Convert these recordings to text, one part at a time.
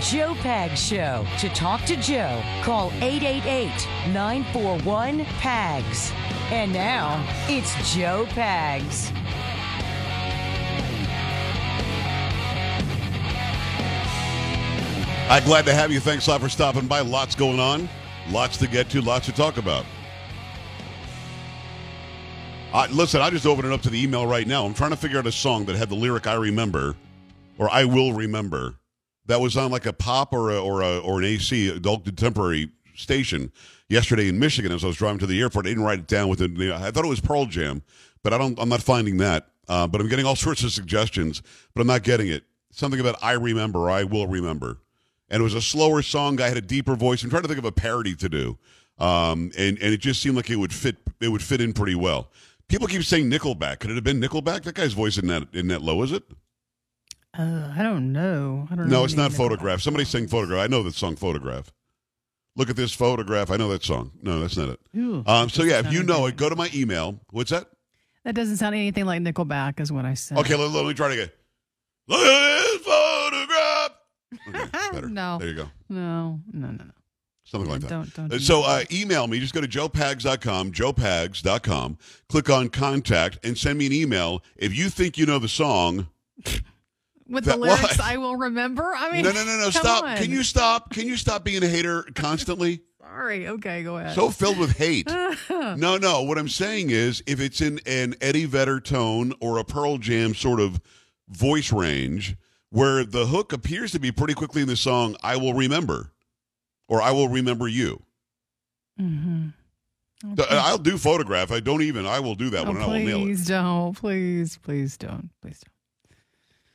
Joe Pag Show. To talk to Joe, call 888 941 PAGS. And now, it's Joe Pags. I'm glad to have you. Thanks a lot for stopping by. Lots going on, lots to get to, lots to talk about. Uh, listen, I just opened it up to the email right now. I'm trying to figure out a song that had the lyric "I remember" or "I will remember" that was on like a pop or a, or a, or an AC adult contemporary station yesterday in Michigan as I was driving to the airport. I didn't write it down with it. I thought it was Pearl Jam, but I don't. I'm not finding that. Uh, but I'm getting all sorts of suggestions, but I'm not getting it. Something about "I remember" "I will remember." and it was a slower song. Guy had a deeper voice. I'm trying to think of a parody to do, um, and and it just seemed like it would fit. It would fit in pretty well. People keep saying Nickelback. Could it have been Nickelback? That guy's voice in that in that low, is it? Uh, I don't know. I don't know. No, it's not. Photograph. Somebody sang Photograph. I know that song Photograph. Look at this photograph. I know that song. No, that's not it. Ooh, Um, so yeah, if you know it, go to my email. What's that? That doesn't sound anything like Nickelback, is what I said. Okay, let, let me try to get. Look at this photograph. Okay, better. No. There you go. No, no, no, no. Something like that. Don't, don't. Uh, So uh, email me. Just go to joepags.com, joepags.com. Click on contact and send me an email. If you think you know the song, with that- the lyrics, what? I will remember. I mean, no, no, no, no, stop. on. Can you stop? Can you stop being a hater constantly? Sorry. Okay, go ahead. So filled with hate. no, no. What I'm saying is, if it's in an Eddie Vedder tone or a Pearl Jam sort of voice range, where the hook appears to be pretty quickly in the song, "I will remember," or "I will remember you." mm-hmm. Uh, I'll do photograph. I don't even. I will do that Oh, one. and I will nail it. please don't. Please, please don't. Please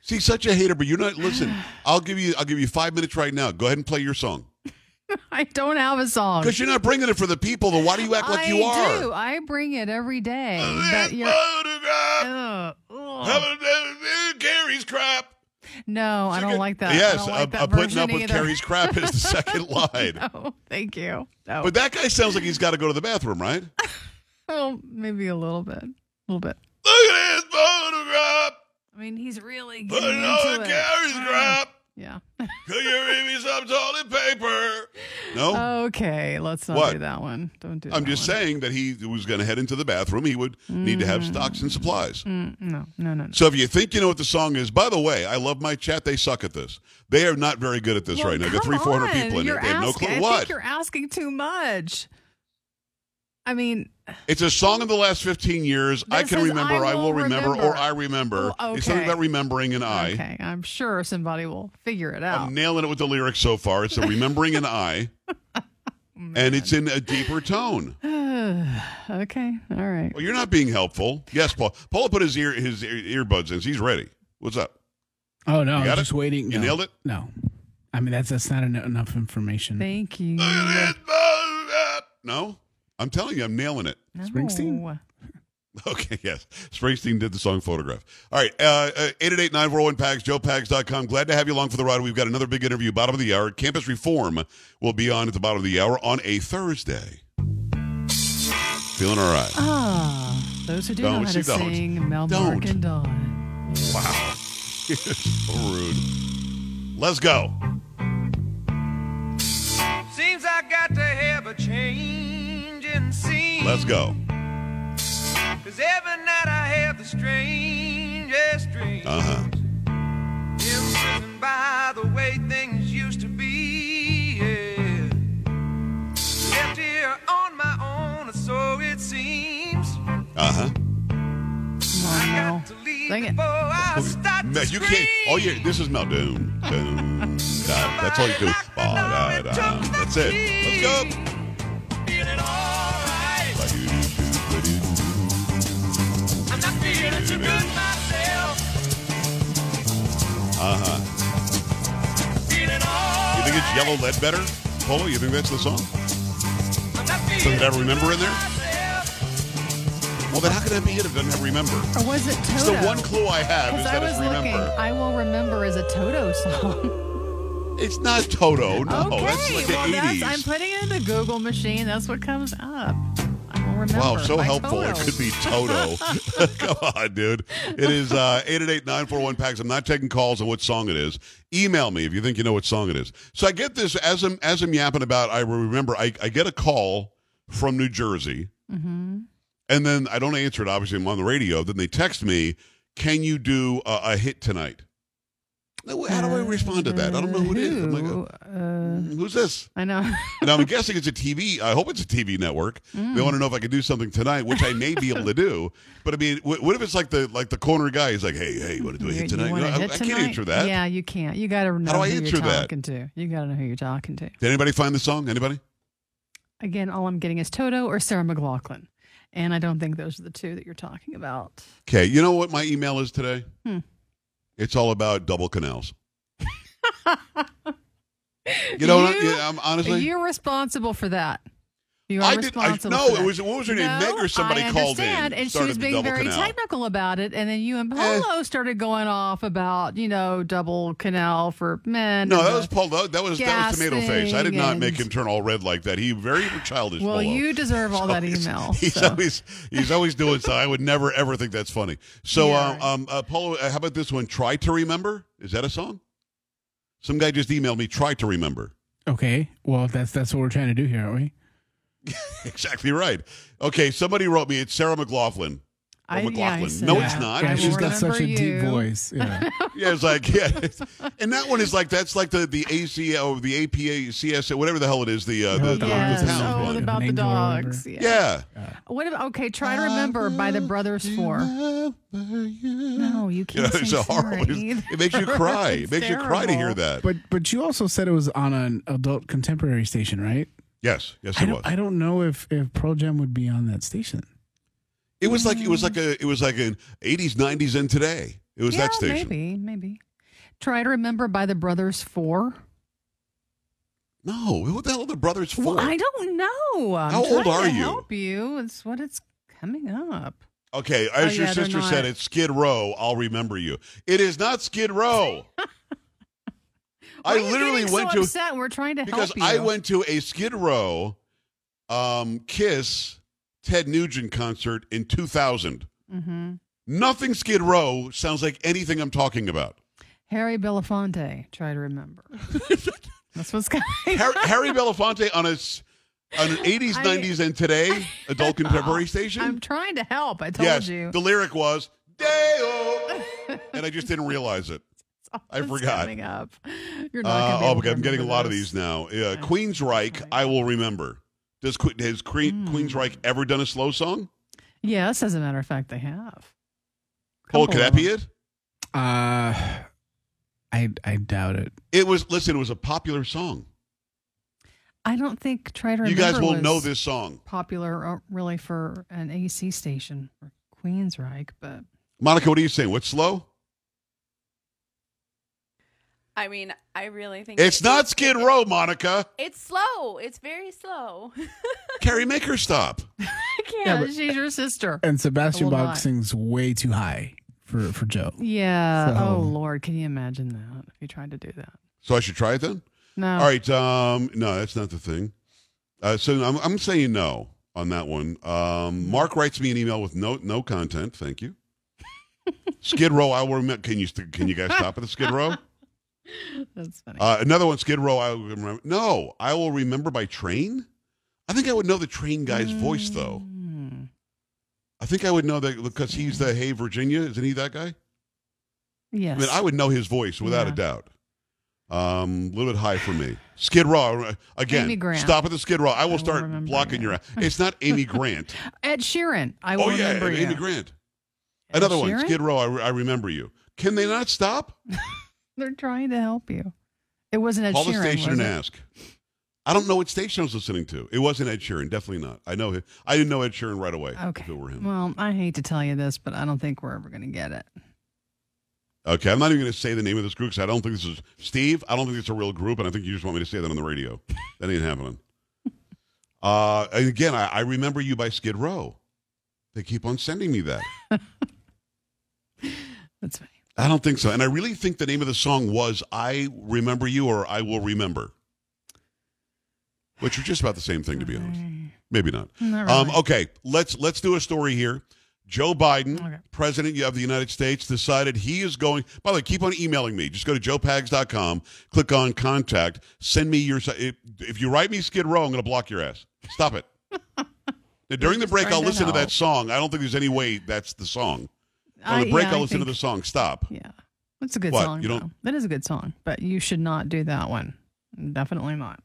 See, such a hater, but you're not. Listen, I'll give you. I'll give you five minutes right now. Go ahead and play your song. I don't have a song. because you're not bringing it for the people. Then why do you act like I you are? I do. I bring it every day. But you're. Photograph. Ugh. Carrie's crap. No, I don't like that. Yes, don't like I'm, that I'm putting up with either. Carrie's crap as the second line. No, thank you. No. But that guy sounds like he's got to go to the bathroom, right? well, maybe a little bit. A little bit. Look at photograph. I mean, he's really Put getting it on into it. Carrie's crap. Yeah. Could you read me some toilet paper? No. Okay, let's not What? do that one. Don't do. I'm that just one. saying that he was going to head into the bathroom. He would need to have stocks and supplies. Mm, no, no, no, no. So if you think you know what the song is, by the way, I love my chat. They suck at this. They are not very good at this Well, right now. Got come three, four hundred on. people in You're it. They have no asking- clue I what. think you're asking too much. I mean, It's a song in the last 15 years. I can remember, I I will will remember, remember. or I remember. Well, It's something about remembering an I. okay, I'm sure somebody will figure it out. I'm nailing it with the lyrics so far. It's a remembering an I, and it's in a deeper tone. okay, all right. Well, you're not being helpful. Yes, Paul. Paul put his ear his ear, earbuds in. He's ready. What's up? Oh no, I got was it? just waiting. You no, nailed it? No, I mean that's that's not enough information. Thank you. No, I'm telling you, I'm nailing it. Springsteen? No. Okay, yes. Springsteen did the song Photograph. All right, uh, uh, 888-941-PAGS, joepags.com. Glad to have you along for the ride. We've got another big interview, bottom of the hour. Campus Reform will be on at the bottom of the hour on a Thursday. Feeling all right. Ah, those who do know Don't, how see, to don't. sing, Mel Don't. Mark and Dawn. Wow. You're so rude. Let's go. Seems I got to have a change in scene. Let's go. Cause every night I have the strangest dreams. Uh-huh. Imprisoned by the way things used to be. Yeah. Left here on my own, so it seems. Uh-huh. Come on, Mel. Got to leave Sing it. before I start Mel, to you can't. Oh, yeah. This is Mel. Doom, doom, da. That's all you do. Ba, da, da. That's it. Let's go. Feeling too good myself. Uh-huh. Feeling You think it's Yellow Ledbetter? Polo, you think that's the song? I'm not Does it have Remember in there? Well, then how can that be it if it doesn't have Remember? Or was it Toto? It's the one clue I have is Because I that it's was looking. I will remember as a Toto song. It's not Toto. No, okay, that's like the well, 80s. that's, I'm putting it in the Google machine. That's what comes up. Remember. Wow, so helpful. It could be Toto. Come on, dude. It is uh, 888-941-PAGS. I'm not taking calls on what song it is. Email me if you think you know what song it is. So I get this, as I'm, as I'm yapping about, I remember, I, I get a call from New Jersey, Mm-hmm. and then I don't answer it. Obviously, I'm on the radio. Then they text me, can you do a, a hit tonight? How do I respond to that? I don't know who it is. I'm like, uh, Uh, who's this? I know. And I'm guessing it's a TV. I hope it's a TV network. Mm. They want to know if I can do something tonight, which I may be able to do. But I mean, wh- what if it's like the like the corner guy? He's like, "Hey, hey, you want to do a hit tonight?" want No, a I, hit I can't answer that. Yeah, you can't. You got to know do I who answer you're that? talking to. You got to know who you're talking to. Did anybody find the song? Anybody? Again, all I'm getting is Toto or Sarah McLachlan, and I don't think those are the two that you're talking about. Okay, you know what my email is today? Hmm. It's all about double canals. You know, I- You- yeah, I'm honestly. You're responsible for that. You are I did. I, no, it was what was her name? No, Meg or somebody I called in. understand, and she started was being very canal. technical about it. And then you and Eh. Started going off about you know double canal for men. No, that was Paul. That, that was that was tomato face. I did thing not make him turn all red like that. He very childish. Well, Polo. you deserve all that He's- email. He's so. always he's always doing so. I would never ever think that's funny. So, Yeah. um, um, uh, Paulo, uh, how about this one? Try to remember. Is that a song? Some guy just emailed me. Try to remember. Okay. Well, that's that's what we're trying to do here, aren't we? exactly right. Okay, somebody wrote me. It's Sarah McLachlan. I, McLachlan. yeah, I No, said it's not. Yeah, I she's will got such a remember deep voice. Yeah. Yeah, it's like yeah, and that one is like that's like the the AC or the APA CSA, whatever the hell it is the uh, the, the, Yes. the town oh, one. about the dogs. whatever. Yeah. Yeah. What about? Okay, try to remember by the Brothers Four. No, you You can't know, it's a horrible. Sarah it's- It makes you cry. It It's makes you cry to hear that. But but you also said it was on an adult contemporary station, right? Yes, yes, I it don't was. I don't know if if Pearl Jam would be on that station. It was like it was like a it was like an eighties, nineties, and today. It was yeah, that station. Maybe, maybe. Try to remember by the Brothers Four. No, who the hell are the brothers for? Well, I don't know. I'm How old are to you? Help you. It's what it's coming up. okay, Oh, as your yeah, sister said, it's Skid Row. I'll remember you. It is not Skid Row. I literally went so to upset. We're trying to because help you. I went to a Skid Row, um, Kiss, Ted Nugent concert in two thousand. hmm Nothing Skid Row sounds like anything I'm talking about. Harry Belafonte. Try to remember. That's what's coming. Harry, Harry Belafonte on a on an 80s, I- 90s, and today adult contemporary station. I'm trying to help. I told yes, you. the lyric was Deo, and I just didn't realize it. I forgot. Coming up. You're not Uh, gonna be oh, okay. I'm getting a remember lot of these now. Uh, Queensryche, I will remember. Does Que- has Queen. Queensryche ever done a slow song? Yes, as a matter of fact, they have. Paul, Couple could that be it? Uh I I doubt it. It was. Listen, it was a popular song. I don't think Try to You guys will was know this song. Popular, uh, really, for an AC station for Queensryche, but Monica, what are you saying? What's slow? I mean, I really think It's it- not Skid Row, Monica. It's slow. It's very slow. Carrie, make her stop. I can't. Yeah, but- She's your sister. And Sebastian I will Bach not. sings way too high for for Joe. Yeah. So- Oh Lord, can you imagine that if you tried to do that? So I should try it then. No. All right. Um, no, that's not the thing. Uh, so I'm, I'm saying no on that one. Um, Mark writes me an email with no no content. Thank you. Skid Row. I will remember. Can you can you guys stop at the Skid Row? That's funny. Uh, another one. Skid Row. I will remember. No, I will remember by train. I think I would know the train guy's voice though. Mm. I think I would know that because he's the Hey Virginia. Isn't he that guy? Yes. I mean, I would know his voice without a doubt. Um, a little bit high for me. Skid Row uh, again. Amy Grant. Stop at the Skid Row. I will will start remember blocking you. your. It's not Amy Grant. Ed Sheeran. I will oh yeah, remember Amy you. Grant. Ed Another one. Skid Row. I, I remember you. Can they not stop? They're trying to help you. It wasn't Ed Call Sheeran. the station and it? ask. I don't know what station I was listening to. It wasn't Ed Sheeran. Definitely not. I know. him. I didn't know Ed Sheeran right away. Okay. If it were him. Well, I hate to tell you this, but I don't think we're ever going to get it. Okay, I'm not even going to say the name of this group because I don't think this is Steve. I don't think it's a real group, and I think you just want me to say that on the radio. that ain't happening. Uh, and again, I, I remember you by Skid Row. They keep on sending me that. That's funny. I don't think so, and I really think the name of the song was "I Remember You" or "I Will Remember," which are just about the same thing, to be honest. Maybe not. Not Um, okay, let's let's do a story here. Joe Biden, Okay. President of the United States, decided he is going. By the way, keep on emailing me. Just go to joepags.com, click on contact, send me your. If, if you write me Skid Row, I'm going to block your ass. Stop it. Now, During the break, I'll listen to that song. I don't think there's any way that's the song. On the break, yeah, I'll I listen to the song. Stop. Yeah, That's a good What, song. you don't- That is a good song, but you should not do that one. Definitely not.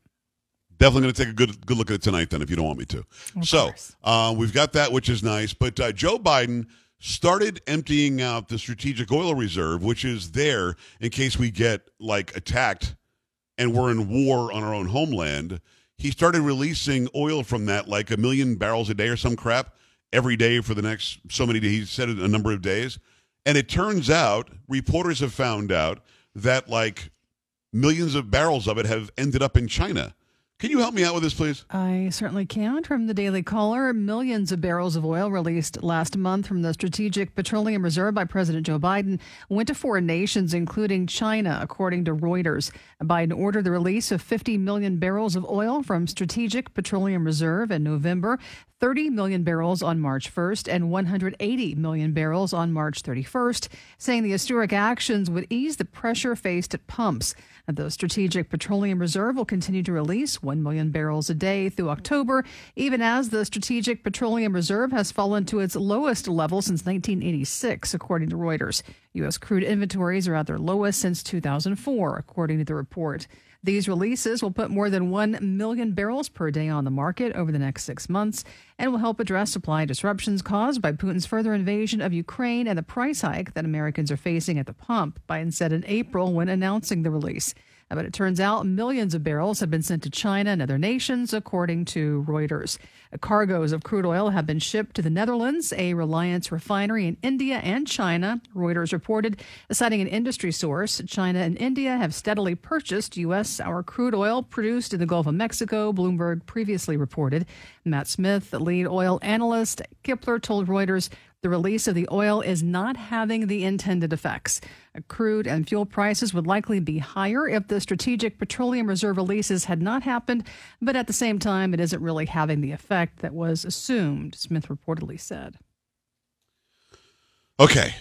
Definitely going to take a good good look at it tonight. Then, if you don't want me to. Of so uh, we've got that, which is nice. But uh, Joe Biden started emptying out the strategic oil reserve, which is there in case we get like attacked and we're in war on our own homeland. He started releasing oil from that, like a million barrels a day or some crap, every day for the next so many days. He said it a number of days. And it turns out, reporters have found out that like millions of barrels of it have ended up in China. Can you help me out with this, please? I certainly can. From the Daily Caller, millions of barrels of oil released last month from the Strategic Petroleum Reserve by President Joe Biden went to foreign nations, including China, according to Reuters. Biden ordered the release of 50 million barrels of oil from Strategic Petroleum Reserve in November. 30 million barrels on March 1st and 180 million barrels on March 31st, saying the historic actions would ease the pressure faced at pumps. The Strategic Petroleum Reserve will continue to release 1 million barrels a day through October, even as the Strategic Petroleum Reserve has fallen to its lowest level since 1986, according to Reuters. U.S. crude inventories are at their lowest since 2004, according to the report. These releases will put more than 1 million barrels per day on the market over the next six months and will help address supply disruptions caused by Putin's further invasion of Ukraine and the price hike that Americans are facing at the pump, Biden said in April when announcing the release. Uh, but it turns out millions of barrels have been sent to China and other nations, according to Reuters. Uh, cargoes of crude oil have been shipped to the Netherlands, a Reliance refinery in India and China. Reuters reported, citing an industry source, China and India have steadily purchased U.S. sour crude oil produced in the Gulf of Mexico, Bloomberg previously reported. Matt Smith, the lead oil analyst, Kpler told Reuters the release of the oil is not having the intended effects. Crude and fuel prices would likely be higher if the Strategic Petroleum Reserve releases had not happened, but at the same time, it isn't really having the effect that was assumed, Smith reportedly said. Okay.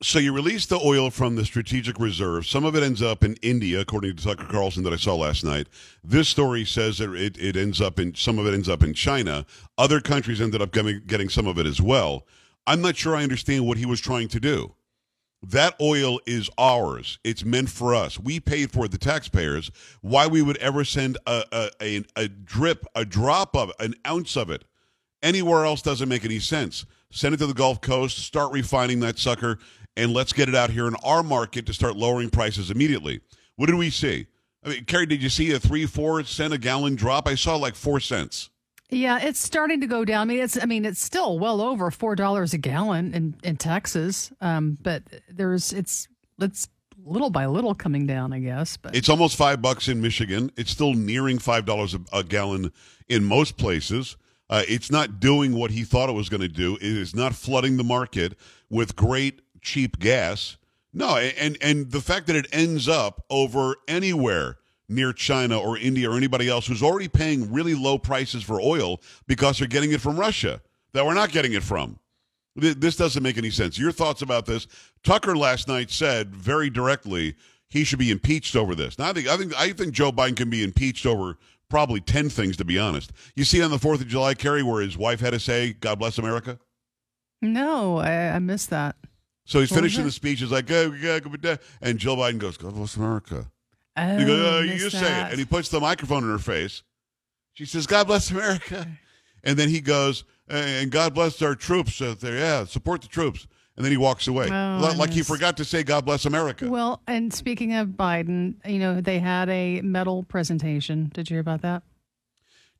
So you release the oil from the strategic reserve. Some of it ends up in India, according to Tucker Carlson that I saw last night. This story says that it, it ends up in some of it ends up in China. Other countries ended up getting, getting some of it as well. I'm not sure I understand what he was trying to do. That oil is ours. It's meant for us. We paid for it, the taxpayers. Why we would ever send a, a, a, a drip, a drop of it, an ounce of it anywhere else doesn't make any sense. Send it to the Gulf Coast, start refining that sucker, and let's get it out here in our market to start lowering prices immediately. What did we see? I mean, Carrie, did you see a three, four cent a gallon drop? I saw like four cents. Yeah, it's starting to go down. I mean, it's I mean, it's still well over four dollars a gallon in in Texas, um, but there's it's it's little by little coming down, I guess. But It's almost five bucks in Michigan. It's still nearing five dollars a- a gallon in most places. Uh, it's not doing what he thought it was going to do. It is not flooding the market with great cheap gas. No, and and the fact that it ends up over anywhere near China or India or anybody else who's already paying really low prices for oil because they're getting it from Russia that we're not getting it from. This doesn't make any sense. Your thoughts about this? Tucker last night said very directly he should be impeached over this. Now I think I think I think Joe Biden can be impeached over probably ten things to be honest. You see on the Fourth of July, Carrie, where his wife had to say "God bless America." no, I, I missed that. So he's finishing mm-hmm. the speech. He's like, "Oh, yeah, good day," and Joe Biden goes, "God bless America." Oh, He goes, "Oh, oh you say it, and he puts the microphone in her face. She says, "God bless America," and then he goes, "And God bless our troops." out there. yeah, support the troops. And then he walks away, Oh, like he forgot to say "God bless America." Well, and speaking of Biden, you know, they had a medal presentation. Did you hear about that?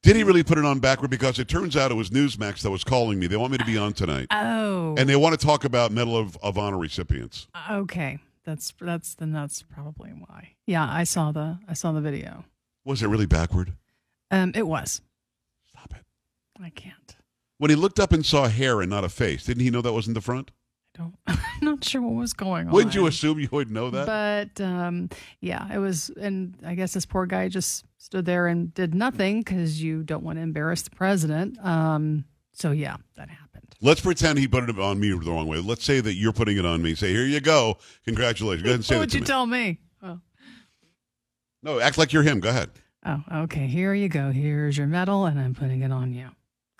Did he really put it on backward? Because it turns out it was Newsmax that was calling me. They want me to be on tonight, Oh, and they want to talk about Medal of, of Honor recipients. okay. That's that's then that's probably why. Yeah, I saw the I saw the video. Was it really backward? Um, it was. Stop it. I can't. When he looked up and saw hair and not a face, didn't he know that was in the front? Don't. I'm not sure what was going on. Wouldn't you assume you would know that? But um, yeah, it was, and I guess this poor guy just stood there and did nothing because you don't want to embarrass the president. Um, so yeah, that happened. Let's pretend he put it on me the wrong way. Let's say that you're putting it on me. Say, here you go. Congratulations. Go ahead and say What would you me. tell me? Oh. no, act like you're him. Go ahead. oh, okay. Here you go. Here's your medal, and I'm putting it on you.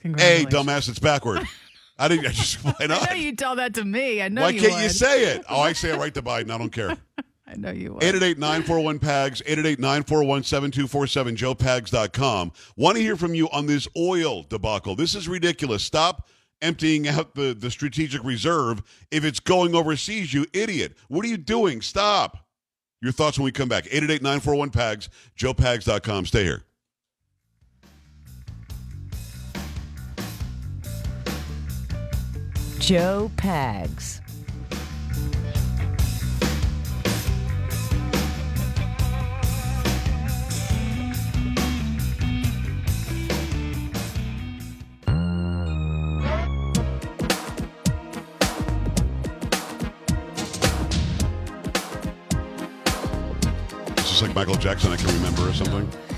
Congratulations. Hey, dumbass, it's backward. I didn't. I just why I not? know you tell that to me. I know you. Why you can't would. you say it? Oh, I say it right to Biden. I don't care. I know you would. 888-941-PAGS, 888-941-7247, joepags.com. Want to hear from you on this oil debacle. This is ridiculous. Stop emptying out the, the strategic reserve if it's going overseas, you idiot. What are you doing? Stop. Your thoughts when we come back. 888-941-PAGS, joepags.com. Stay here. Joe Pags. Is this like Michael Jackson I can remember or something?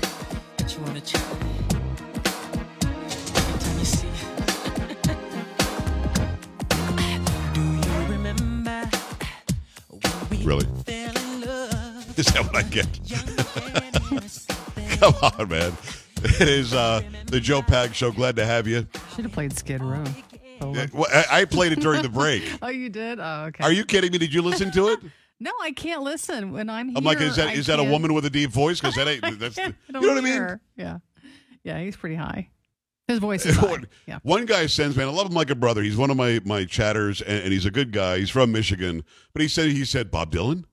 Love? Is that what I get? Young and innocent. Come on, man. It is uh, the Joe Pag Show. Glad to have you. Should have played Skid Row. Oh, Yeah, well, I I played it during the break. oh, you did? Oh, okay. Are you kidding me? Did you listen to it? No, I can't listen when I'm here. I'm like, is that I is that a can't- woman with a deep voice? Because that ain't. I That's can't- you I know what I don't mean. hear. Yeah, yeah, he's pretty high. His voice is high. One- Yeah. One guy sends man, I love him like a brother. He's one of my my chatters, and, and he's a good guy. He's from Michigan, but he said he said Bob Dylan.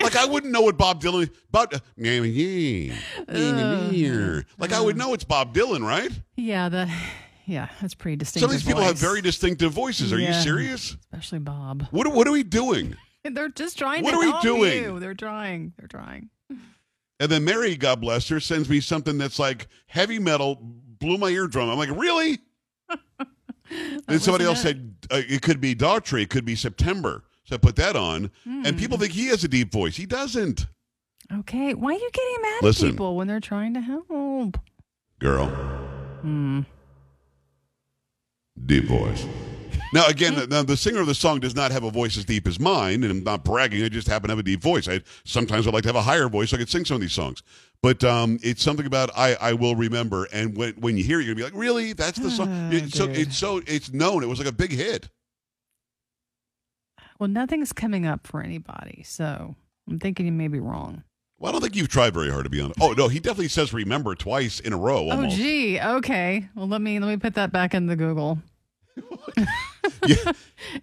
Like I wouldn't know what Bob Dylan. Bob, yeah, yeah, yeah, yeah. like I would know it's Bob Dylan, right? Yeah, the yeah, that's pretty distinctive. Some of these people have very distinctive voices. Are you serious? especially Bob. What what are we doing? They're just trying What are we doing? you. They're trying. They're trying. And then Mary, God bless her, sends me something that's like heavy metal, blew my eardrum. I'm like, really? and somebody else wasn't said uh, it could be Daughtry, it could be September. So I put that on, and Hmm. people think he has a deep voice. He doesn't. Okay, why are you getting mad Listen. at people when they're trying to help? Girl. Hmm. Deep voice. Now, again, now the singer of the song does not have a voice as deep as mine, and I'm not bragging. I just happen to have a deep voice. I sometimes I'd like to have a higher voice so I could sing some of these songs. But um, it's something about I, I will remember, and when when you hear it, you're gonna be like, really? That's the song. It's so it's so it's known. It was like a big hit. Well, nothing's coming up for anybody, so I'm thinking you may be wrong. Well, I don't think you've tried very hard to be honest. Oh no, he definitely says remember twice in a row. Oh, gee. Okay. Well, let me let me put that back in the Google. Yeah. Can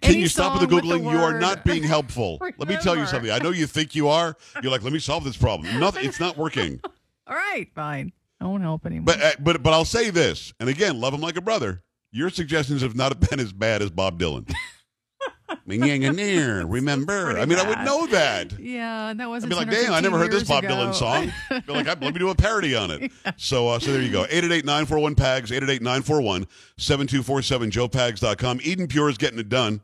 Any you stop with the song with the googling? you are not being helpful. Let me tell you something. I know you think you are. You're like, let me solve this problem. Nothing. It's not working. All right, fine. I won't help anymore. But uh, but but I'll say this, and again, love him like a brother. Your suggestions have not been as bad as Bob Dylan. Remember? I mean, I would know that. yeah, and that wasn't. I'd be like, damn, I never heard this Bob Dylan song. Be like, let me do a parody on it. So, uh, so there you go. 888-941-PAGS, 888-941-7247, joepags.com. Eden Pure is getting it done.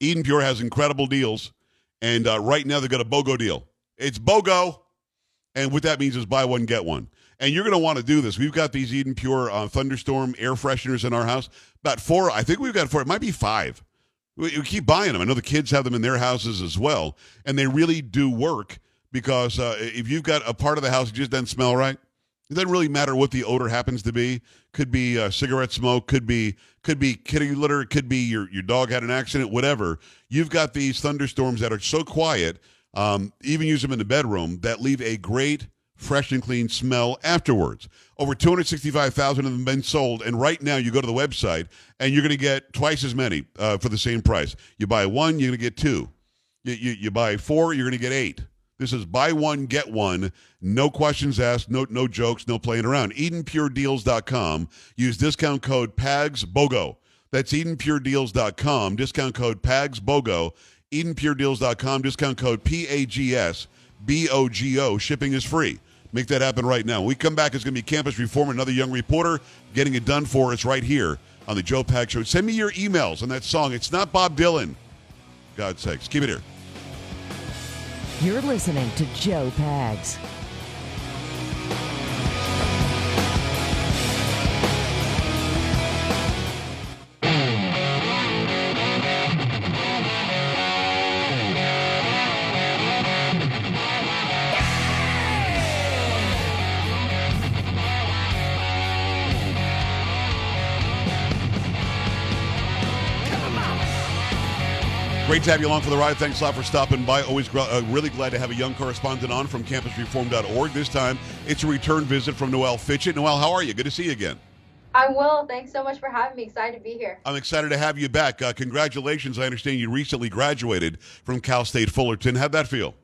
Eden Pure has incredible deals. And uh, right now they've got a BOGO deal. It's BOGO. And what that means is buy one, get one. And you're going to want to do this. We've got these Eden Pure uh, Thunderstorm air fresheners in our house. About four, I think we've got four. It might be five. We, we keep buying them. I know the kids have them in their houses as well. And they really do work because uh, if you've got a part of the house that just doesn't smell right, it doesn't really matter what the odor happens to be. Could be uh, cigarette smoke, could be could be kitty litter, could be your your dog had an accident, whatever. You've got these thunderstorms that are so quiet. Um, even use them in the bedroom that leave a great fresh and clean smell afterwards. Over 265,000 of them been sold, and right now you go to the website and you're going to get twice as many uh, for the same price. You buy one, you're going to get two. You, you, you buy four, you're going to get eight. This is buy one, get one. No questions asked, no, no jokes, no playing around. EdenPureDeals.com. Use discount code PAGSBOGO. That's EdenPureDeals.com. Discount code PAGSBOGO. EdenPureDeals.com. Discount code P-A-G-S-B-O-G-O. Shipping is free. Make that happen right now. When we come back, it's going to be Campus Reform, another young reporter getting it done for us right here on the Joe Pags Show. Send me your emails on that song. It's not Bob Dylan. God's sakes. Keep it here. You're listening to Joe Pags. Great to have you along for the ride. Thanks a lot for stopping by. Always gr- uh, really glad to have a young correspondent on from campusreform.org. This time, it's a return visit from Noelle Fitchett. Noelle, how are you? Good to see you again. I'm Will. Thanks so much for having me. Excited to be here. I'm excited to have you back. Uh, congratulations. I understand you recently graduated from Cal State Fullerton. How'd that feel?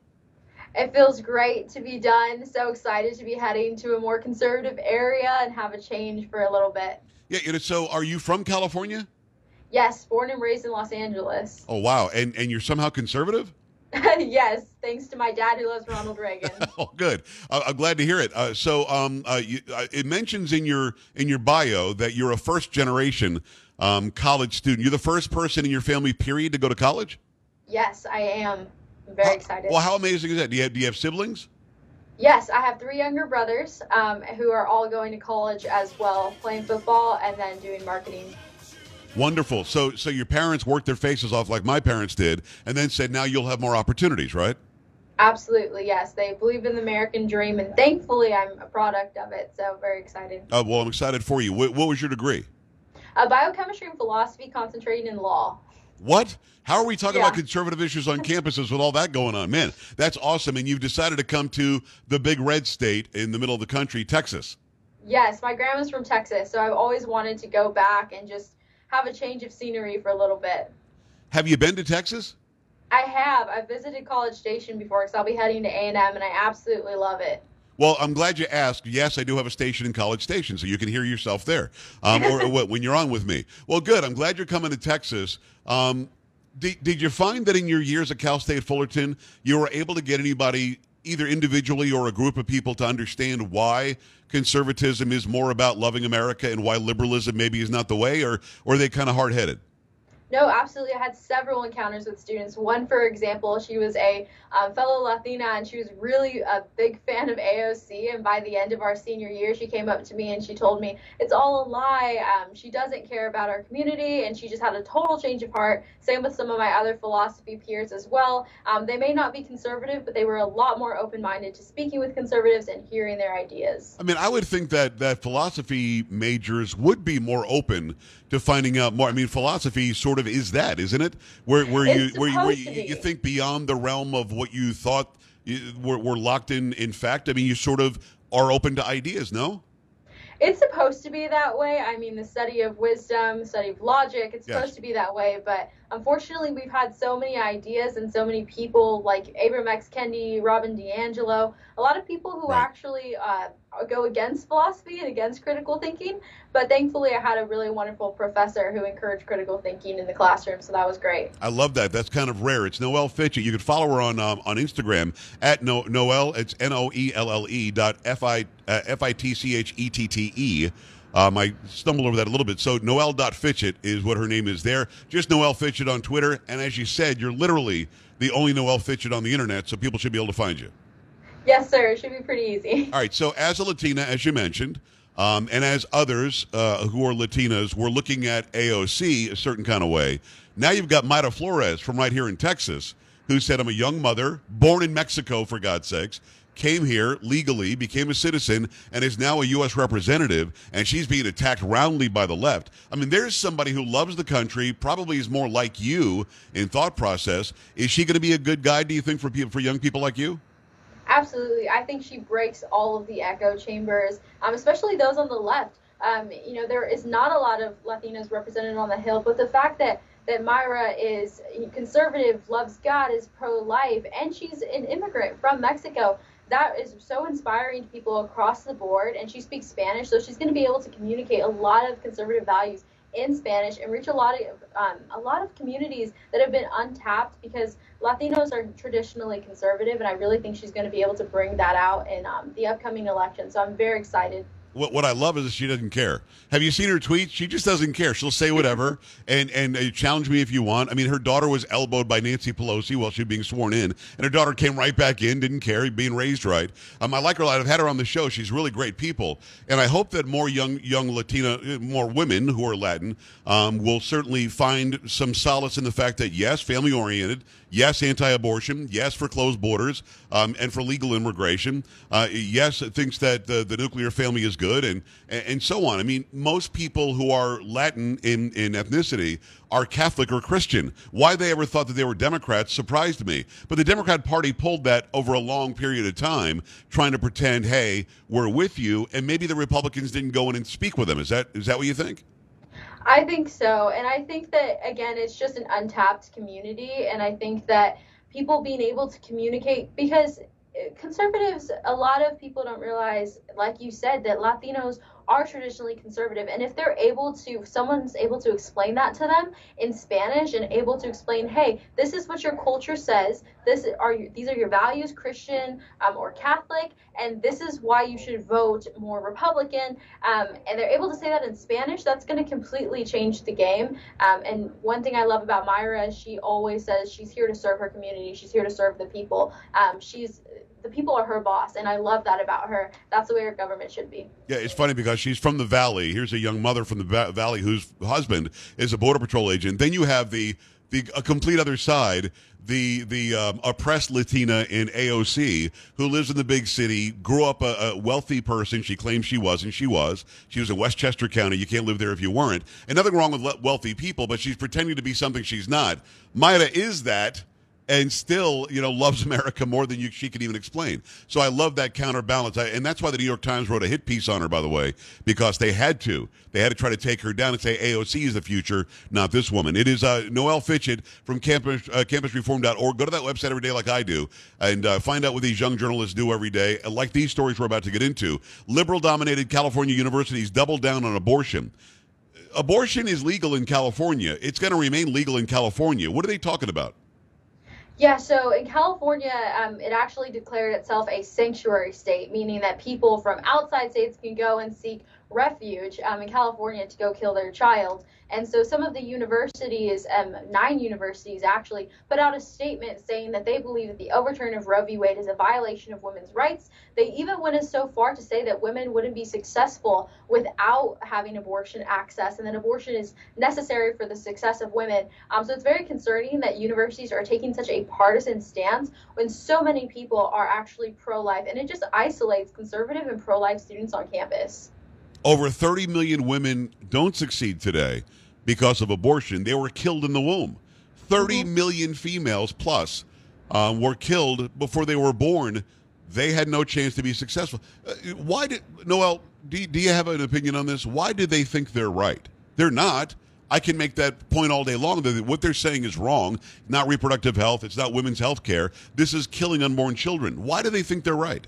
It feels great to be done. So excited to be heading to a more conservative area and have a change for a little bit. Yeah, so are you from California? Yes, born and raised in Los Angeles. Oh, wow. And, and you're somehow conservative? yes, thanks to my dad who loves Ronald Reagan. Oh, good. Uh, I'm glad to hear it. Uh, so, um, uh, you, uh, it mentions in your in your bio that you're a first generation um, college student. You're the first person in your family, period, to go to college. yes, I am. I'm very excited. Well, how amazing is that? Do you have, do you have siblings? Yes, I have three younger brothers um, who are all going to college as well, playing football and then doing marketing. Wonderful. So, so your parents worked their faces off like my parents did, and then said, "Now you'll have more opportunities." Right? Absolutely, yes. They believe in the American dream, and thankfully, I'm a product of it. So very excited. Uh, well, I'm excited for you. What, what was your degree? Uh, biochemistry and philosophy, concentrating in law. What? How are we talking about conservative issues on campuses with all that going on? Man, that's awesome. And you've decided to come to the big red state in the middle of the country, Texas. Yes, my grandma's from Texas, so I've always wanted to go back and just have a change of scenery for a little bit. Have you been to Texas? I have. I've visited College Station before because I'll be heading to A&M, and I absolutely love it. Well, I'm glad you asked. Yes, I do have a station in College Station, so you can hear yourself there, um, or, or when you're on with me. Well, good. I'm glad you're coming to Texas. Um, did, did you find that in your years at Cal State Fullerton, you were able to get anybody, either individually or a group of people, to understand why conservatism is more about loving America and why liberalism maybe is not the way, or, or are they kind of hard headed? No, absolutely. I had several encounters with students. One, for example, she was a um, fellow Latina and she was really a big fan of AOC. And by the end of our senior year, she came up to me and she told me it's all a lie. Um, she doesn't care about our community and she just had a total change of heart. Same with some of my other philosophy peers as well. Um, they may not be conservative, but they were a lot more open minded to speaking with conservatives and hearing their ideas. I mean, I would think that that philosophy majors would be more open to finding out more. I mean, philosophy sort of is that, isn't it? Where where you It's where you, where supposed you, you think beyond the realm of what you thought you, were, were locked in. In fact, I mean, you sort of are open to ideas. No, It's supposed to be that way. I mean, the study of wisdom, study of logic, it's Yes. supposed to be that way. But unfortunately, we've had so many ideas and so many people like Ibram X. Kendi, Robin DiAngelo, a lot of people who Right. actually uh, go against philosophy and against critical thinking. But thankfully, I had a really wonderful professor who encouraged critical thinking in the classroom, so that was great. I love that. That's kind of rare. It's Noelle Fitchett. You can follow her on um, on Instagram at no, Noelle. It's N O E L L E dot F I uh, F I T C H E T T E. Um, I stumbled over that a little bit. So Noelle.Fitchett is what her name is there. Just Noelle Fitchett on Twitter. And as you said, you're literally the only Noelle Fitchett on the internet, so people should be able to find you. Yes, sir. It should be pretty easy. All right. So as a Latina, as you mentioned, um, and as others uh, who are Latinas, we're looking at AOC a certain kind of way. Now you've got Mayra Flores from right here in Texas, who said, "I'm a young mother, born in Mexico, for God's sakes." Came here legally, became a citizen, and is now a U.S. representative. And she's being attacked roundly by the left. I mean, there's somebody who loves the country, probably is more like you in thought process. Is she going to be a good guide? Do you think for people, for young people like you? Absolutely. I think she breaks all of the echo chambers, um, especially those on the left. Um, you know, there is not a lot of Latinos represented on the Hill, but the fact that, that Mayra is conservative, loves God, is pro life, and she's an immigrant from Mexico, that is so inspiring to people across the board. And she speaks Spanish, so she's going to be able to communicate a lot of conservative values in Spanish and reach a lot of um, a lot of communities that have been untapped because Latinos are traditionally conservative, and I really think she's going to be able to bring that out in um, the upcoming election. So I'm very excited. What, what I love is she doesn't care. Have you seen her tweets? She just doesn't care. She'll say whatever and and uh, challenge me if you want. I mean, her daughter was elbowed by Nancy Pelosi while she was being sworn in, and her daughter came right back in, didn't care, being raised right. Um, I like her a lot. I've had her on the show. She's really great people, and I hope that more young young Latina, uh, more women who are Latin, um, will certainly find some solace in the fact that yes, family oriented, yes, anti-abortion, yes, for closed borders, um, and for legal immigration, uh, yes, thinks that the, the nuclear family is good, and and so on. I mean, most people who are Latin in in ethnicity are Catholic or Christian. Why they ever thought that they were Democrats surprised me. But the Democrat Party pulled that over a long period of time, trying to pretend, hey, we're with you, and maybe the Republicans didn't go in and speak with them. Is that is that what you think? I think so. And I think that, again, it's just an untapped community. And I think that people being able to communicate, because conservatives, a lot of people don't realize, like you said, that Latinos are traditionally conservative. And if they're able to, someone's able to explain that to them in Spanish and able to explain, hey, this is what your culture says, this are these are your values, Christian um, or Catholic, and this is why you should vote more Republican. Um, and they're able to say that in Spanish, that's going to completely change the game. Um, and one thing I love about Mayra is she always says she's here to serve her community, she's here to serve the people. Um, she's the people are her boss, and I love that about her. That's the way her government should be. Yeah, it's funny because she's from the Valley. Here's a young mother from the va- Valley whose husband is a Border Patrol agent. Then you have the the a complete other side, the the um, oppressed Latina in AOC who lives in the big city, grew up a, a wealthy person. She claims she was, and she was. She was in Westchester County. You can't live there if you weren't. And nothing wrong with wealthy people, but she's pretending to be something she's not. Mayra is that and still, you know, loves America more than you, she can even explain. So I love that counterbalance, I, and that's why the New York Times wrote a hit piece on her, by the way, because they had to. They had to try to take her down and say AOC is the future, not this woman. It is uh, Noelle Fitchett from campus, uh, campusreform.org. Go to that website every day, like I do, and uh, find out what these young journalists do every day, like these stories we're about to get into. Liberal-dominated California universities doubled down on abortion. Abortion is legal in California. It's going to remain legal in California. What are they talking about? Yeah, so in California, um, it actually declared itself a sanctuary state, meaning that people from outside states can go and seek refuge um, in California to go kill their child. And so some of the universities, um, nine universities actually, put out a statement saying that they believe that the overturn of Roe v. Wade is a violation of women's rights. They even went as so far to say that women wouldn't be successful without having abortion access, and that abortion is necessary for the success of women. Um, so it's very concerning that universities are taking such a partisan stance when so many people are actually pro life, and it just isolates conservative and pro life students on campus. Over 30 million women don't succeed today because of abortion. They were killed in the womb. 30 million females plus um, were killed before they were born. They had no chance to be successful. Uh, why did Noelle? Do, do you have an opinion on this? Why do they think they're right? They're not. I can make that point all day long. That what they're saying is wrong. Not reproductive health. It's not women's health care. This is killing unborn children. Why do they think they're right?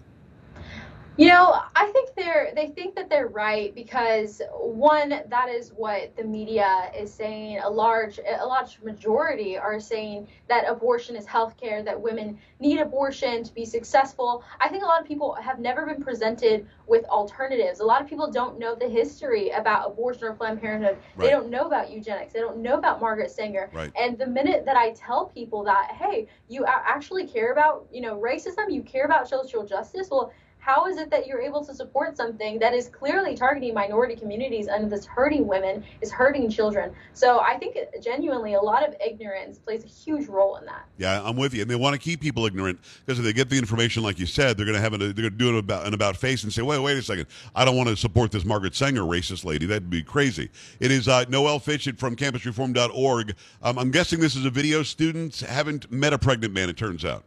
You know, I think they're they think that they're right because one, that is what the media is saying. A large a large majority are saying that abortion is healthcare, that women need abortion to be successful. I think a lot of people have never been presented with alternatives. A lot of people don't know the history about abortion or Planned Parenthood. Right. They don't know about eugenics. They don't know about Margaret Sanger. Right. And the minute that I tell people that, hey, you actually care about, you know, racism, you care about social justice, well, how is it that you're able to support something that is clearly targeting minority communities and that's hurting women, is hurting children? So I think genuinely a lot of ignorance plays a huge role in that. Yeah, I'm with you. And they want to keep people ignorant because if they get the information, like you said, they're going to have an, they're going to do an about an about face and say, wait, wait a second, I don't want to support this Margaret Sanger racist lady. That'd be crazy. It is uh, Noelle Fitchett from CampusReform.org. Um, I'm guessing this is a video. Students haven't met a pregnant man. It turns out.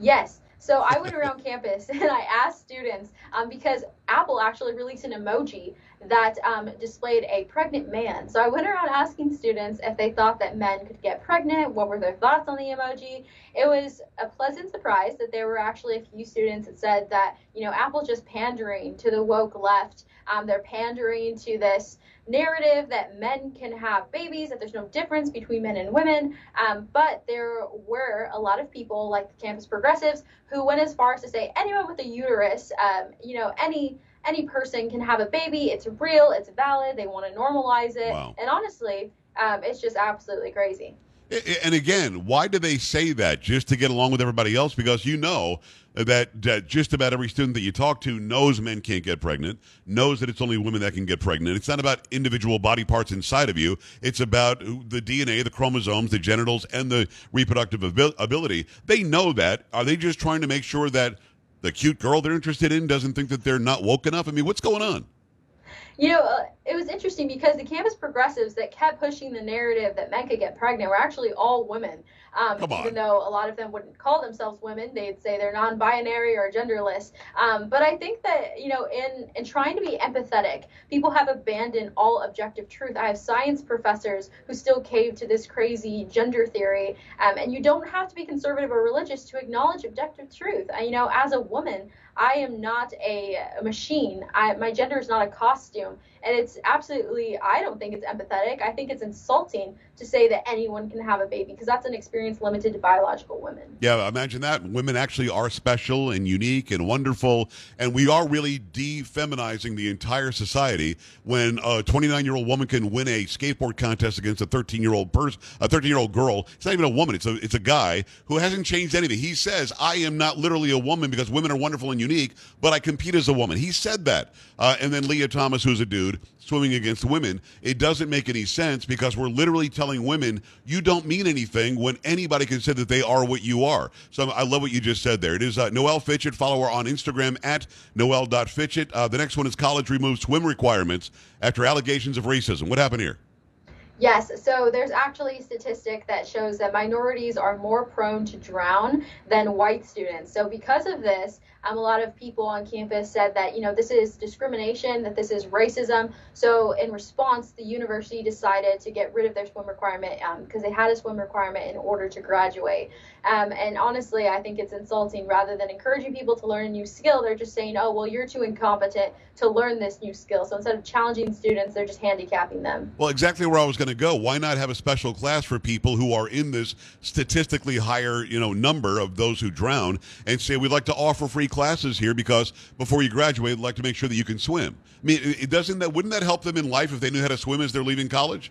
Yes. So I went around campus and I asked students um, because Apple actually released an emoji that um, displayed a pregnant man. So I went around asking students if they thought that men could get pregnant, what were their thoughts on the emoji. It was a pleasant surprise that there were actually a few students that said that, you know, Apple's just pandering to the woke left. Um, they're pandering to this narrative that men can have babies, that there's no difference between men and women. Um, but there were a lot of people, like the campus progressives, who went as far as to say anyone with a uterus, um, you know, any any person can have a baby. It's real. It's valid. They want to normalize it. Wow. And honestly, um, it's just absolutely crazy. And again, why do they say that? Just to get along with everybody else? Because you know that, that just about every student that you talk to knows men can't get pregnant, knows that it's only women that can get pregnant. It's not about individual body parts inside of you. It's about the DNA, the chromosomes, the genitals, and the reproductive abil- ability. They know that. Are they just trying to make sure that the cute girl they're interested in doesn't think that they're not woke enough? I mean, what's going on? You know, uh, it was interesting because the campus progressives that kept pushing the narrative that men could get pregnant were actually all women. Um, Come on. Even though a lot of them wouldn't call themselves women, they'd say they're non-binary or genderless. Um, but I think that you know, in in trying to be empathetic, people have abandoned all objective truth. I have science professors who still cave to this crazy gender theory, um, and you don't have to be conservative or religious to acknowledge objective truth. Uh, you know, as a woman, I am not a, machine. I, my gender is not a costume. And it's absolutely, I don't think it's empathetic. I think it's insulting to say that anyone can have a baby because that's an experience limited to biological women. Yeah, imagine that. Women actually are special and unique and wonderful, and we are really defeminizing the entire society when a 29 year old woman can win a skateboard contest against a 13 year old person, a 13 year old girl. It's not even a woman; it's a it's a guy who hasn't changed anything. He says, "I am not literally a woman because women are wonderful and unique, but I compete as a woman." He said that, uh, and then Lia Thomas, who's a dude swimming against women. It doesn't make any sense because we're literally telling women you don't mean anything when anybody can say that they are what you are. So I love what you just said there. It is uh, Noelle Fitchett. Follow her on Instagram at noelle.fitchett. Uh, the next one is college removes swim requirements after allegations of racism. What happened here? Yes, so there's actually a statistic that shows that minorities are more prone to drown than white students. So because of this, um, a lot of people on campus said that you know this is discrimination, that this is racism. So in response, the university decided to get rid of their swim requirement because they had a swim requirement in order to graduate. Um, and honestly, I think it's insulting. Rather than encouraging people to learn a new skill, they're just saying, "Oh, well, you're too incompetent to learn this new skill." So instead of challenging students, they're just handicapping them. Well, exactly where I was going to go. Why not have a special class for people who are in this statistically higher, you know, number of those who drown, and say we'd like to offer free classes here because before you graduate, we'd like to make sure that you can swim. I mean, it doesn't that wouldn't that help them in life if they knew how to swim as they're leaving college?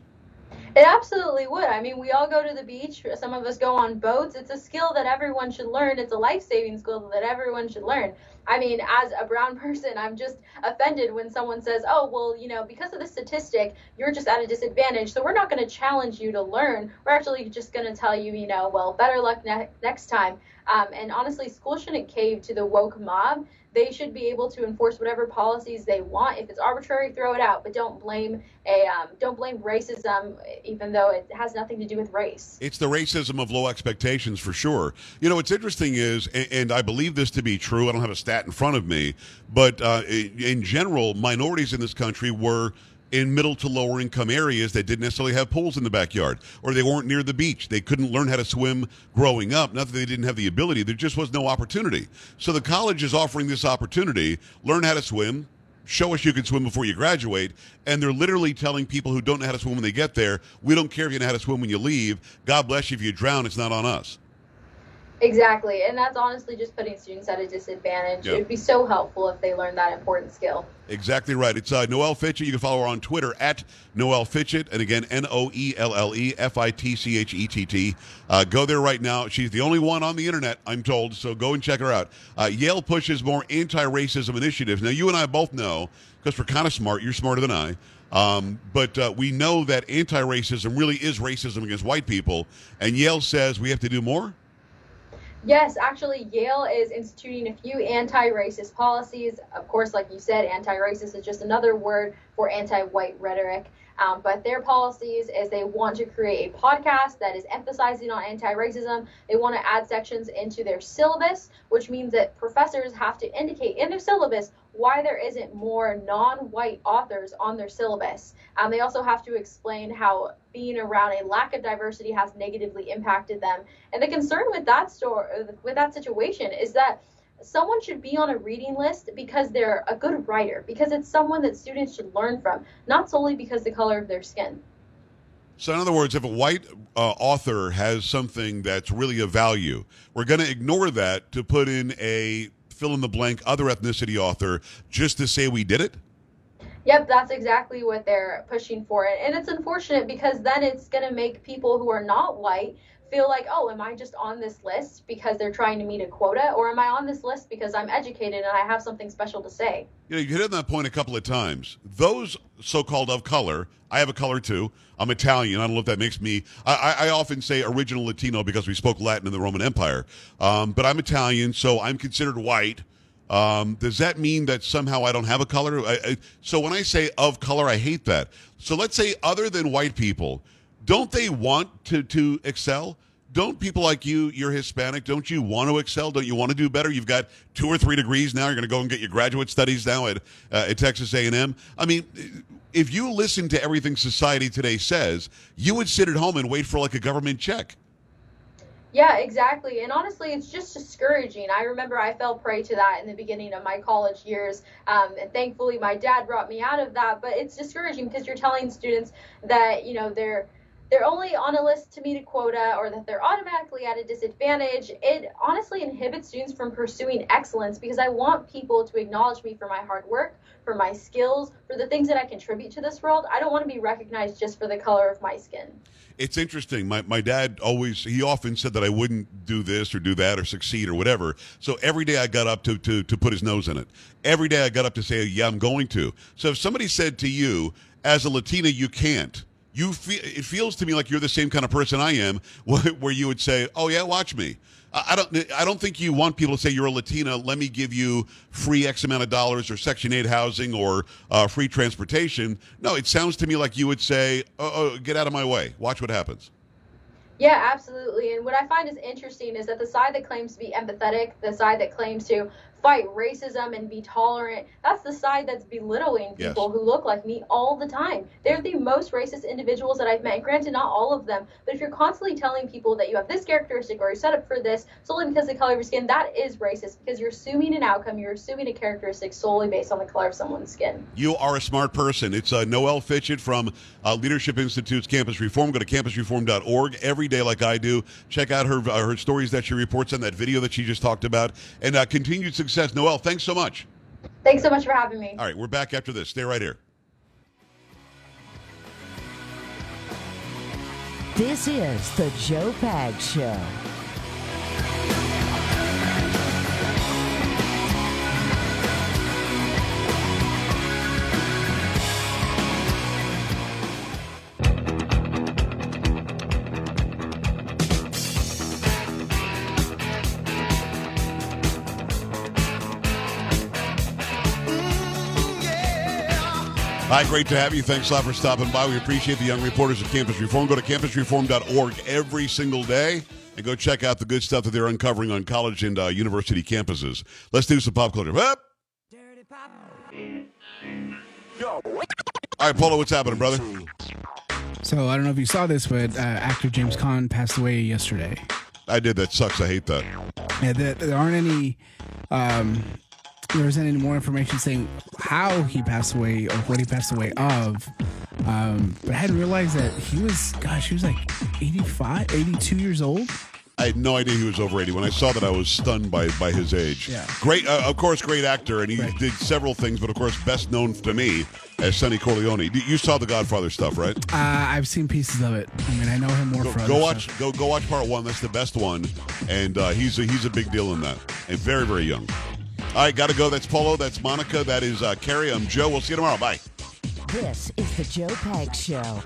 It absolutely would. I mean, we all go to the beach. Some of us go on boats. It's a skill that everyone should learn. It's a life saving skill that everyone should learn. I mean, as a brown person, I'm just offended when someone says, oh, well, you know, because of the statistic, you're just at a disadvantage. So we're not going to challenge you to learn. We're actually just going to tell you, you know, well, better luck ne- next time. Um, and honestly, school shouldn't cave to the woke mob. They should be able to enforce whatever policies they want. If it's arbitrary, throw it out, but don't blame a um, don't blame racism, even though it has nothing to do with race. It's the racism of low expectations for sure. You know, what's interesting is, and, and I believe this to be true. I don't have a stat in front of me, but uh, in, in general, minorities in this country were in middle to lower income areas that didn't necessarily have pools in the backyard or they weren't near the beach. They couldn't learn how to swim growing up. Not that they didn't have the ability, there just was no opportunity. So the college is offering this opportunity learn how to swim, show us you can swim before you graduate. And they're literally telling people who don't know how to swim when they get there, we don't care if you know how to swim when you leave. God bless you if you drown, it's not on us. Exactly, and that's honestly just putting students at a disadvantage. Yep. It would be so helpful if they learned that important skill. Exactly right. It's uh, Noelle Fitchett. You can follow her on Twitter at Noelle Fitchett. And again, N O E L L E F I T C H E T T. Uh, Go there right now. She's the only one on the internet, I'm told. So go and check her out. Uh, Yale pushes more anti racism initiatives. Now, you and I both know, because we're kind of smart, you're smarter than I. Um, but uh, we know that anti racism really is racism against white people. And Yale says we have to do more. Yes, actually, Yale is instituting a few anti racist policies. Of course, like you said, anti racist is just another word for anti white rhetoric. Um, but their policies is they want to create a podcast that is emphasizing on anti-racism. They want to add sections into their syllabus, which means that professors have to indicate in their syllabus why there isn't more non-white authors on their syllabus. Um, they also have to explain how being around a lack of diversity has negatively impacted them. And the concern with that store, with that situation, is that someone should be on a reading list because they're a good writer, because it's someone that students should learn from, not solely because the color of their skin. So, in other words, if a white uh, author has something that's really of value, we're going to ignore that to put in a fill in the blank other ethnicity author just to say we did it? Yep, that's exactly what they're pushing for. And it's unfortunate because then it's going to make people who are not white feel like, oh, am I just on this list because they're trying to meet a quota? Or am I on this list because I'm educated and I have something special to say? You know, you hit on that point a couple of times. Those so-called of color, I have a color too. I'm Italian. I don't know if that makes me. I, I, often say original Latino because we spoke Latin in the Roman Empire. Um, but I'm Italian, so I'm considered white. Um, does that mean that somehow I don't have a color? I, I, so when I say of color, I hate that. So let's say other than white people, don't they want to to excel? Don't people like you, you're Hispanic, don't you want to excel? Don't you want to do better? You've got two or three degrees now. You're going to go and get your graduate studies now at, uh, at Texas A&M. I mean, if you listen to everything society today says, you would sit at home and wait for like a government check. Yeah, exactly. And honestly, it's just discouraging. I remember I fell prey to that in the beginning of my college years. Um, and thankfully, my dad brought me out of that. But it's discouraging because you're telling students that, you know, they're they're only on a list to meet a quota or that they're automatically at a disadvantage. It honestly inhibits students from pursuing excellence because I want people to acknowledge me for my hard work, for my skills, for the things that I contribute to this world. I don't want to be recognized just for the color of my skin. It's interesting. My, my dad always, he often said that I wouldn't do this or do that or succeed or whatever. So every day I got up to, to, to put his nose in it. Every day I got up to say, yeah, I'm going to. So if somebody said to you, as a Latina, you can't, you feel, it feels to me like you're the same kind of person I am, where you would say, "Oh yeah, watch me." I don't. I don't think you want people to say you're a Latina. Let me give you free X amount of dollars or Section Eight housing or uh, free transportation. No, it sounds to me like you would say, oh, "Oh, get out of my way. Watch what happens." Yeah, absolutely. And what I find is interesting is that the side that claims to be empathetic, the side that claims to fight racism and be tolerant, that's the side that's belittling Yes. people who look like me all the time. They're the most racist individuals that I've met. Granted, not all of them, but if you're constantly telling people that you have this characteristic or you're set up for this solely because of the color of your skin, that is racist because you're assuming an outcome, you're assuming a characteristic solely based on the color of someone's skin. You are a smart person. It's uh, Noelle Fitchett from uh, Leadership Institute's Campus Reform. Go to campusreform.org every day, like I do. Check out her uh, her stories that she reports on that video that she just talked about, and uh, continued success. Noelle, thanks so much. Thanks so much for having me. All right, we're back after this. Stay right here. This is the Joe Pags Show. Hi, great to have you. Thanks a lot for stopping by. We appreciate the young reporters at Campus Reform. Go to campusreform.org every single day and go check out the good stuff that they're uncovering on college and uh, university campuses. Let's do some pop culture. Up. All right, Polo, what's happening, brother? So I don't know if you saw this, but uh, actor James Caan passed away yesterday. I did. That sucks. I hate that. Yeah, there, there aren't any. Um, there isn't any more information saying how he passed away or what he passed away of. Um, but I hadn't realized that he was, gosh, he was like 85, 82 years old. I had no idea he was over 80. When I saw that, I was stunned by, by his age. Yeah. Great, uh, of course, great actor, and he Right. did several things, but of course, best known to me as Sonny Corleone. You- You saw the Godfather stuff, right? Uh, I've seen pieces of it. I mean, I know him more Go, for go watch, stuff. go go watch part one. That's the best one, and uh, he's a, he's a big deal in that, and very very young. All right, got to go. That's Polo. That's Monica. That is uh, Carrie. I'm Joe. We'll see you tomorrow. Bye. This is the Joe Pags Show.